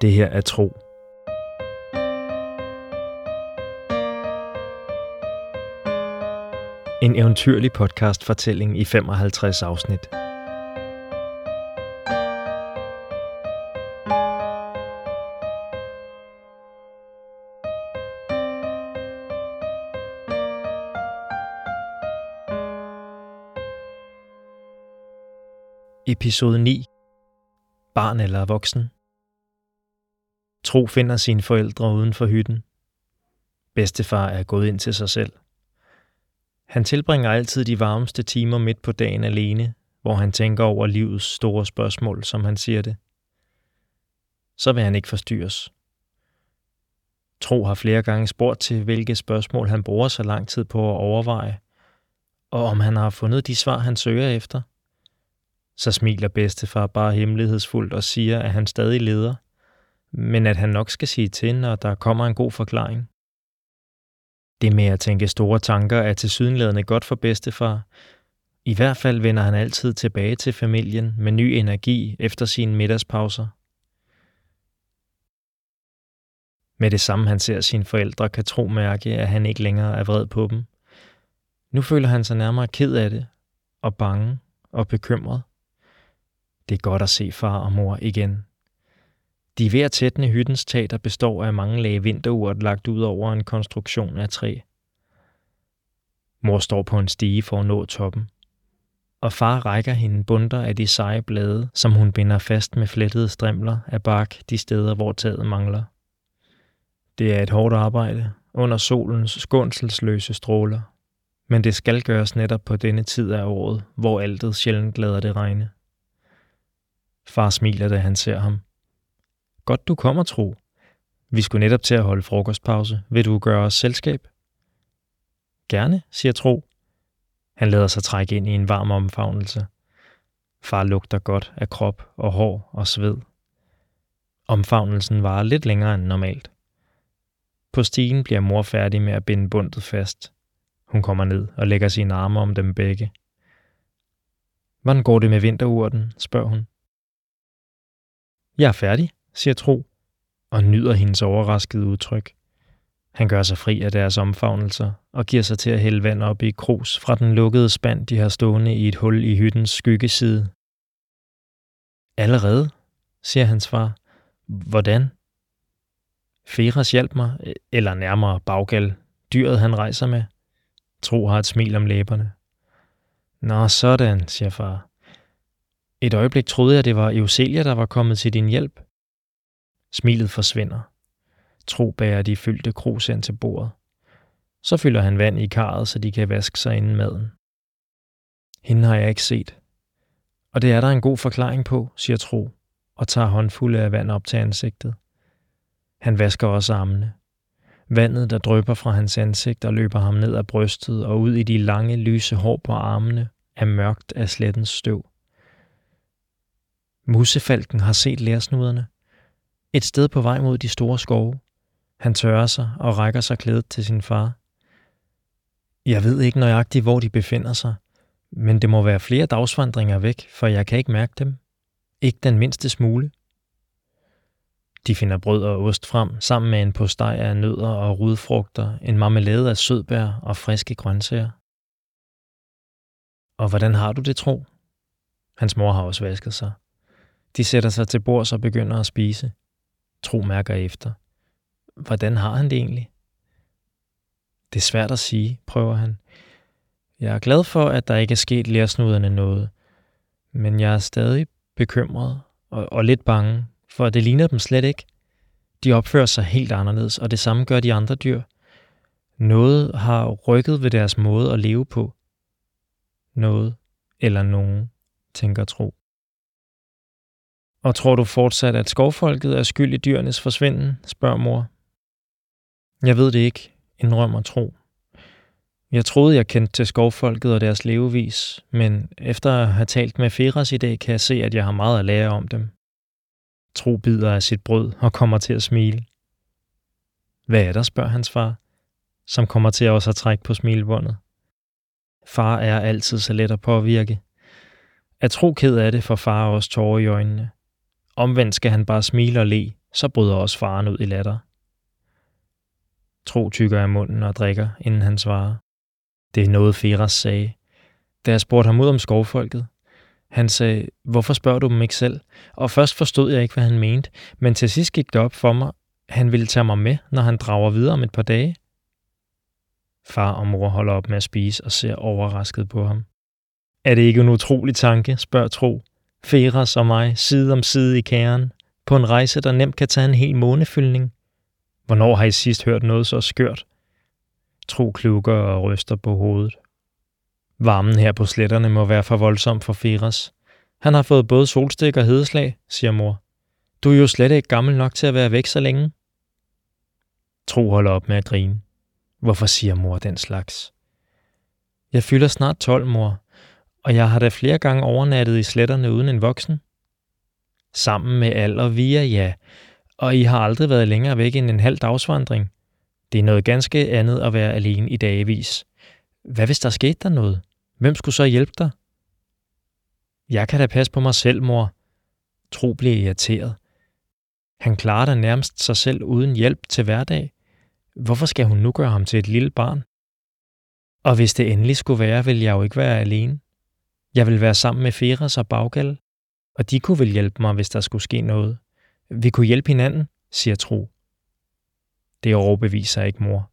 Det her er tro. En eventyrlig podcast fortælling i 55 afsnit. Episode 9. Barn eller voksen? Tro finder sine forældre uden for hytten. Bedstefar er gået ind til sig selv. Han tilbringer altid de varmeste timer midt på dagen alene, hvor han tænker over livets store spørgsmål, som han siger det. Så vil han ikke forstyrres. Tro har flere gange spurgt til, hvilke spørgsmål han bruger så lang tid på at overveje, og om han har fundet de svar, han søger efter. Så smiler bedstefar bare hemmelighedsfuldt og siger, at han stadig leder – men at han nok skal sige til, når der kommer en god forklaring. Det med at tænke store tanker er til sydenladende godt for bedstefar. I hvert fald vender han altid tilbage til familien med ny energi efter sine middagspauser. Med det samme han ser sine forældre, kan tro mærke, at han ikke længere er vred på dem. Nu føler han sig nærmere ked af det, og bange og bekymret. Det er godt at se far og mor igen. De er ved at tætne hyttens tag, der består af mange lag vinterurt lagt ud over en konstruktion af træ. Mor står på en stige for at nå toppen, og far rækker hende bunter af de seje blade, som hun binder fast med flettede strimler af bark de steder, hvor taget mangler. Det er et hårdt arbejde under solens skånselsløse stråler, men det skal gøres netop på denne tid af året, hvor altet sjældent lader det regne. Far smiler, da han ser ham. Godt du kommer, Tro. Vi skulle netop til at holde frokostpause. Vil du gøre os selskab? Gerne, siger Tro. Han lader sig trække ind i en varm omfavnelse. Far lugter godt af krop og hår og sved. Omfavnelsen varer lidt længere end normalt. På stigen bliver mor færdig med at binde bundet fast. Hun kommer ned og lægger sine arme om dem begge. Hvordan går det med vinterurten, spørger hun. Jeg er færdig, siger Tro, og nyder hendes overraskede udtryk. Han gør sig fri af deres omfavnelser og giver sig til at hælde vand op i krus fra den lukkede spand, de har stående i et hul i hyttens skyggeside. Allerede, siger hans far. Hvordan? Feras hjælp mig, eller nærmere baggal, dyret han rejser med. Tro har et smil om læberne. Nå, sådan, siger far. Et øjeblik troede jeg, det var Euselia, der var kommet til din hjælp. Smilet forsvinder. Tro bærer de fyldte krus ind til bordet. Så fylder han vand i karret, så de kan vaske sig inden maden. Hende har jeg ikke set. Og det er der en god forklaring på, siger Tro, og tager håndfulde af vand op til ansigtet. Han vasker også armene. Vandet, der drøber fra hans ansigt og løber ham ned ad brystet og ud i de lange, lyse hår på armene, er mørkt af slettens støv. Musefalken har set lærsnuderne – et sted på vej mod de store skove. Han tørrer sig og rækker sig klædet til sin far. Jeg ved ikke nøjagtigt, hvor de befinder sig, men det må være flere dagsvandringer væk, for jeg kan ikke mærke dem. Ikke den mindste smule. De finder brød og ost frem, sammen med en postej af nødder og rudfrugter, en marmelade af sødbær og friske grøntsager. Og hvordan har du det, tro? Hans mor har også vasket sig. De sætter sig til bords og begynder at spise. Tro mærker efter. Hvordan har han det egentlig? Det er svært at sige, prøver han. Jeg er glad for, at der ikke er sket lærsnuderne noget, men jeg er stadig bekymret og, og lidt bange, for det ligner dem slet ikke. De opfører sig helt anderledes, og det samme gør de andre dyr. Noget har rykket ved deres måde at leve på. Noget eller nogen, tænker Tro. Og tror du fortsat, at skovfolket er skyld i dyrenes forsvinden, spørger mor. Jeg ved det ikke, indrømmer tro. Jeg troede, jeg kendte til skovfolket og deres levevis, men efter at have talt med Feras i dag, kan jeg se, at jeg har meget at lære om dem. Tro bider af sit brød og kommer til at smile. Hvad er der, spørger hans far, som kommer til også at trække på smilebåndet. Far er altid så let at påvirke. At tro ked af det, for far også tårer i øjnene. Omvendt skal han bare smile og le, så bryder også faren ud i latter. Tro tykker af munden og drikker, inden han svarer. Det er noget, Feras sagde. Da jeg spurgte ham ud om skovfolket, han sagde, hvorfor spørger du dem ikke selv? Og først forstod jeg ikke, hvad han mente, men til sidst gik det op for mig, han ville tage mig med, når han drager videre om et par dage. Far og mor holder op med at spise og ser overrasket på ham. Er det ikke en utrolig tanke, spørger Tro. Feras og mig side om side i kæren, på en rejse, der nemt kan tage en hel månefyldning. Hvornår har I sidst hørt noget så skørt? Tro klukker og ryster på hovedet. Varmen her på sletterne må være for voldsom for Feras. Han har fået både solstik og hedeslag, siger mor. Du er jo slet ikke gammel nok til at være væk så længe. Tro holder op med at grine. Hvorfor siger mor den slags? Jeg fylder snart 12, mor, og jeg har da flere gange overnattet i sletterne uden en voksen. Sammen med Al og Via, ja, og I har aldrig været længere væk end en halv dagsvandring. Det er noget ganske andet at være alene i dagevis. Hvad hvis der skete der noget? Hvem skulle så hjælpe dig? Jeg kan da passe på mig selv, mor. Tro bliver irriteret. Han klarer da nærmest sig selv uden hjælp til hverdag. Hvorfor skal hun nu gøre ham til et lille barn? Og hvis det endelig skulle være, vil jeg jo ikke være alene. Jeg vil være sammen med Feras og Baggal, og de kunne vel hjælpe mig, hvis der skulle ske noget. Vi kunne hjælpe hinanden, siger Tro. Det overbeviser ikke mor.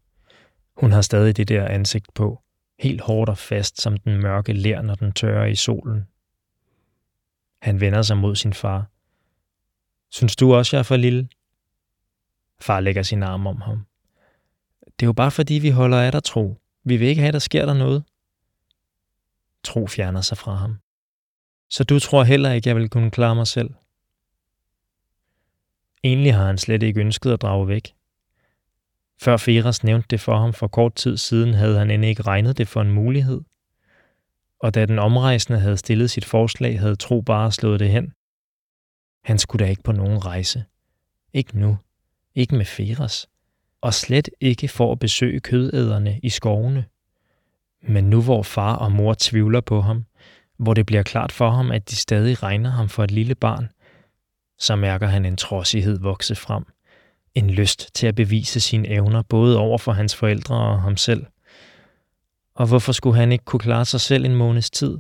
Hun har stadig det der ansigt på, helt hårdt og fast som den mørke ler, når den tørrer i solen. Han vender sig mod sin far. Synes du også, jeg er for lille? Far lægger sin arm om ham. Det er jo bare fordi, vi holder af dig, Tro. Vi vil ikke have, der sker der noget. Tro fjerner sig fra ham. Så du tror heller ikke, jeg vil kunne klare mig selv? Egentlig har han slet ikke ønsket at drage væk. Før Feras nævnte det for ham for kort tid siden, havde han end ikke regnet det for en mulighed. Og da den omrejsende havde stillet sit forslag, havde Tro bare slået det hen. Han skulle da ikke på nogen rejse. Ikke nu. Ikke med Feras. Og slet ikke for at besøge kødæderne i skovene. Men nu hvor far og mor tvivler på ham, hvor det bliver klart for ham, at de stadig regner ham for et lille barn, så mærker han en trodsighed vokse frem. En lyst til at bevise sine evner, både over for hans forældre og ham selv. Og hvorfor skulle han ikke kunne klare sig selv en måneds tid?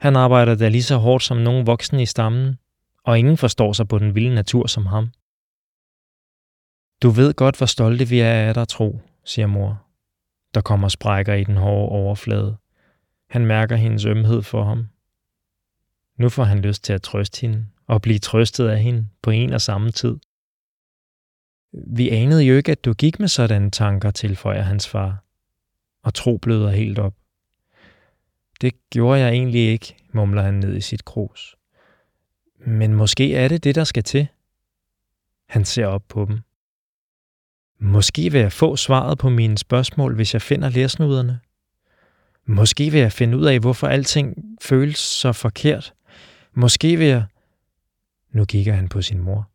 Han arbejder da lige så hårdt som nogen voksne i stammen, og ingen forstår sig på den vilde natur som ham. Du ved godt, hvor stolte vi er af dig, tro, siger mor. Der kommer sprækker i den hårde overflade. Han mærker hendes ømhed for ham. Nu får han lyst til at trøste hende, og blive trøstet af hende på en og samme tid. Vi anede jo ikke, at du gik med sådanne tanker, tilføjer hans far, og tro bløder helt op. Det gjorde jeg egentlig ikke, mumler han ned i sit krus. Men måske er det det, der skal til. Han ser op på dem. Måske vil jeg få svaret på mine spørgsmål, hvis jeg finder lærsnuderne. Måske vil jeg finde ud af, hvorfor alting føles så forkert. Måske vil jeg... Nu kigger han på sin mor.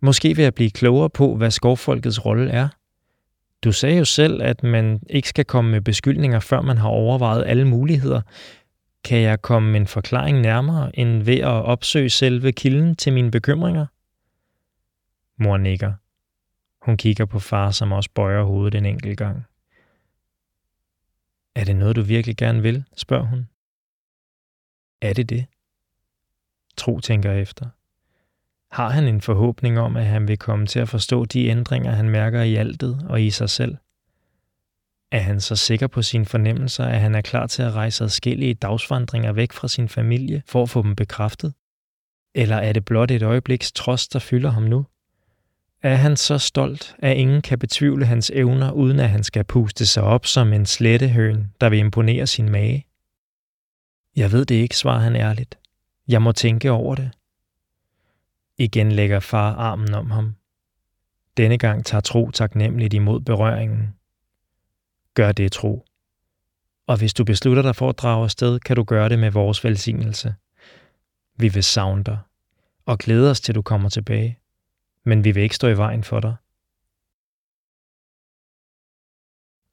Måske vil jeg blive klogere på, hvad skovfolkets rolle er. Du sagde jo selv, at man ikke skal komme med beskyldninger, før man har overvejet alle muligheder. Kan jeg komme en forklaring nærmere, end ved at opsøge selve kilden til mine bekymringer? Mor nikker. Hun kigger på far, som også bøjer hovedet en enkelt gang. Er det noget, du virkelig gerne vil? spørger hun. Er det det? Tro tænker efter. Har han en forhåbning om, at han vil komme til at forstå de ændringer, han mærker i altet og i sig selv? Er han så sikker på sine fornemmelser, at han er klar til at rejse adskillige dagsvandringer væk fra sin familie for at få dem bekræftet? Eller er det blot et øjebliks trods, der fylder ham nu? Er han så stolt, at ingen kan betvivle hans evner, uden at han skal puste sig op som en slettehøn, der vil imponere sin mage? Jeg ved det ikke, svarer han ærligt. Jeg må tænke over det. Igen lægger far armen om ham. Denne gang tager Tro taknemmeligt imod berøringen. Gør det, Tro. Og hvis du beslutter dig for at drage afsted, kan du gøre det med vores velsignelse. Vi vil savne dig og glæde os til du kommer tilbage men vi vil ikke stå i vejen for dig.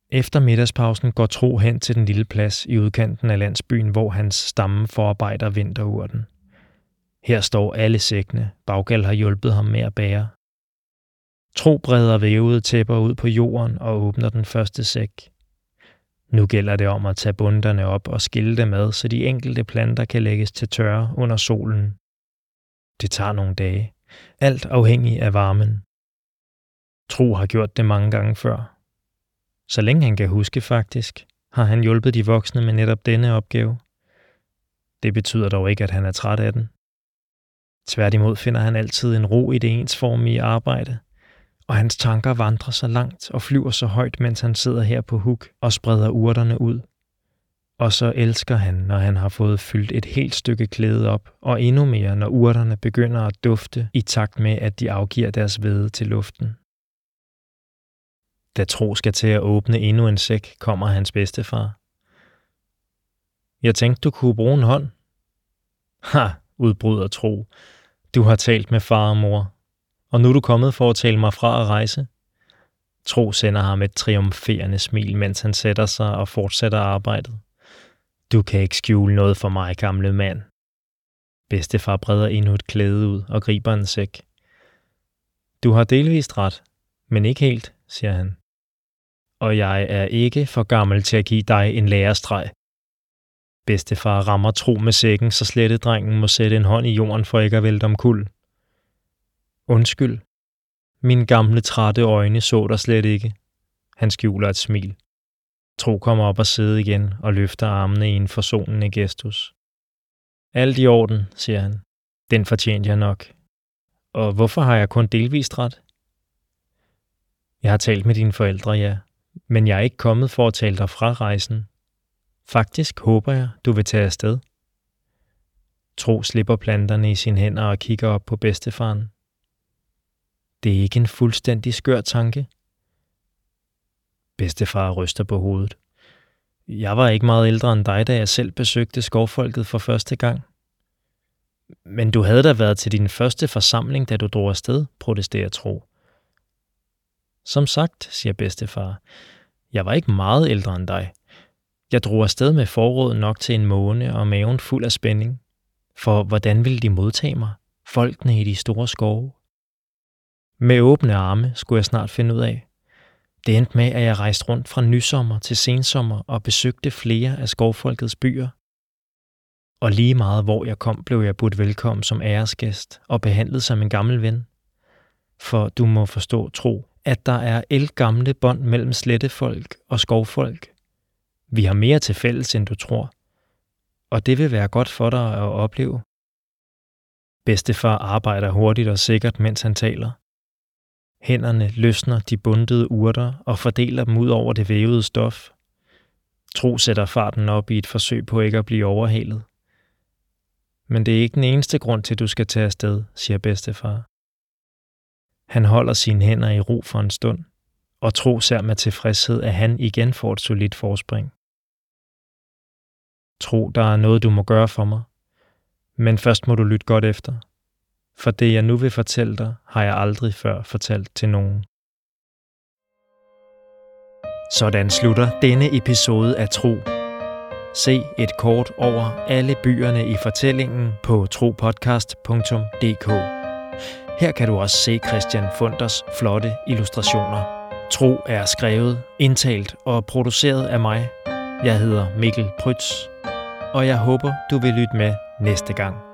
Efter middagspausen går Tro hen til den lille plads i udkanten af landsbyen, hvor hans stamme forarbejder vinterurten. Her står alle sækkene. Baggal har hjulpet ham med at bære. Tro breder vævede tæpper ud på jorden og åbner den første sæk. Nu gælder det om at tage bunderne op og skille dem ad, så de enkelte planter kan lægges til tørre under solen. Det tager nogle dage, alt afhængig af varmen. Tro har gjort det mange gange før. Så længe han kan huske faktisk, har han hjulpet de voksne med netop denne opgave. Det betyder dog ikke, at han er træt af den. Tværtimod finder han altid en ro i det ensformige arbejde, og hans tanker vandrer så langt og flyver så højt, mens han sidder her på huk og spreder urterne ud. Og så elsker han, når han har fået fyldt et helt stykke klæde op, og endnu mere, når urterne begynder at dufte i takt med, at de afgiver deres væde til luften. Da Tro skal til at åbne endnu en sæk, kommer hans bedstefar. Jeg tænkte, du kunne bruge en hånd. Ha, udbryder Tro. Du har talt med far og mor, og nu er du kommet for at tale mig fra at rejse. Tro sender ham et triumferende smil, mens han sætter sig og fortsætter arbejdet. Du kan ikke skjule noget for mig, gamle mand. Bedstefar breder endnu et klæde ud og griber en sæk. Du har delvist ret, men ikke helt, siger han. Og jeg er ikke for gammel til at give dig en lærestreg. Bedstefar rammer tro med sækken, så slette drengen må sætte en hånd i jorden for ikke at vælte om kul. Undskyld. Min gamle trætte øjne så der slet ikke. Han skjuler et smil. Tro kommer op og sidder igen og løfter armene i en forsonende gestus. Alt i orden, siger han. Den fortjente jeg nok. Og hvorfor har jeg kun delvist ret? Jeg har talt med dine forældre, ja. Men jeg er ikke kommet for at tale dig fra rejsen. Faktisk håber jeg, du vil tage afsted. Tro slipper planterne i sine hænder og kigger op på bedstefaren. Det er ikke en fuldstændig skør tanke. Bedstefar ryster på hovedet. Jeg var ikke meget ældre end dig, da jeg selv besøgte skovfolket for første gang. Men du havde da været til din første forsamling, da du drog afsted, protesterer Tro. Som sagt, siger bedstefar, jeg var ikke meget ældre end dig. Jeg drog afsted med forråd nok til en måne og maven fuld af spænding. For hvordan ville de modtage mig, folkene i de store skove? Med åbne arme skulle jeg snart finde ud af. Det endte med, at jeg rejste rundt fra nysommer til sensommer og besøgte flere af skovfolkets byer. Og lige meget hvor jeg kom, blev jeg budt velkommen som æresgæst og behandlet som en gammel ven. For du må forstå, tro, at der er elgamle bånd mellem slettefolk og skovfolk. Vi har mere til fælles, end du tror. Og det vil være godt for dig at opleve. Bedstefar arbejder hurtigt og sikkert, mens han taler. Hænderne løsner de bundede urter og fordeler dem ud over det vævede stof. Tro sætter farten op i et forsøg på ikke at blive overhalet. Men det er ikke den eneste grund til, at du skal tage afsted, siger bedstefar. Han holder sine hænder i ro for en stund, og Tro ser med tilfredshed, at han igen får et solidt forspring. Tro, der er noget, du må gøre for mig, men først må du lytte godt efter – for det jeg nu vil fortælle dig, har jeg aldrig før fortalt til nogen. Sådan slutter denne episode af Tro. Se et kort over alle byerne i fortællingen på tropodcast.dk. Her kan du også se Christian Funders flotte illustrationer. Tro er skrevet, indtalt og produceret af mig. Jeg hedder Mikkel Prytz, og jeg håber, du vil lytte med næste gang.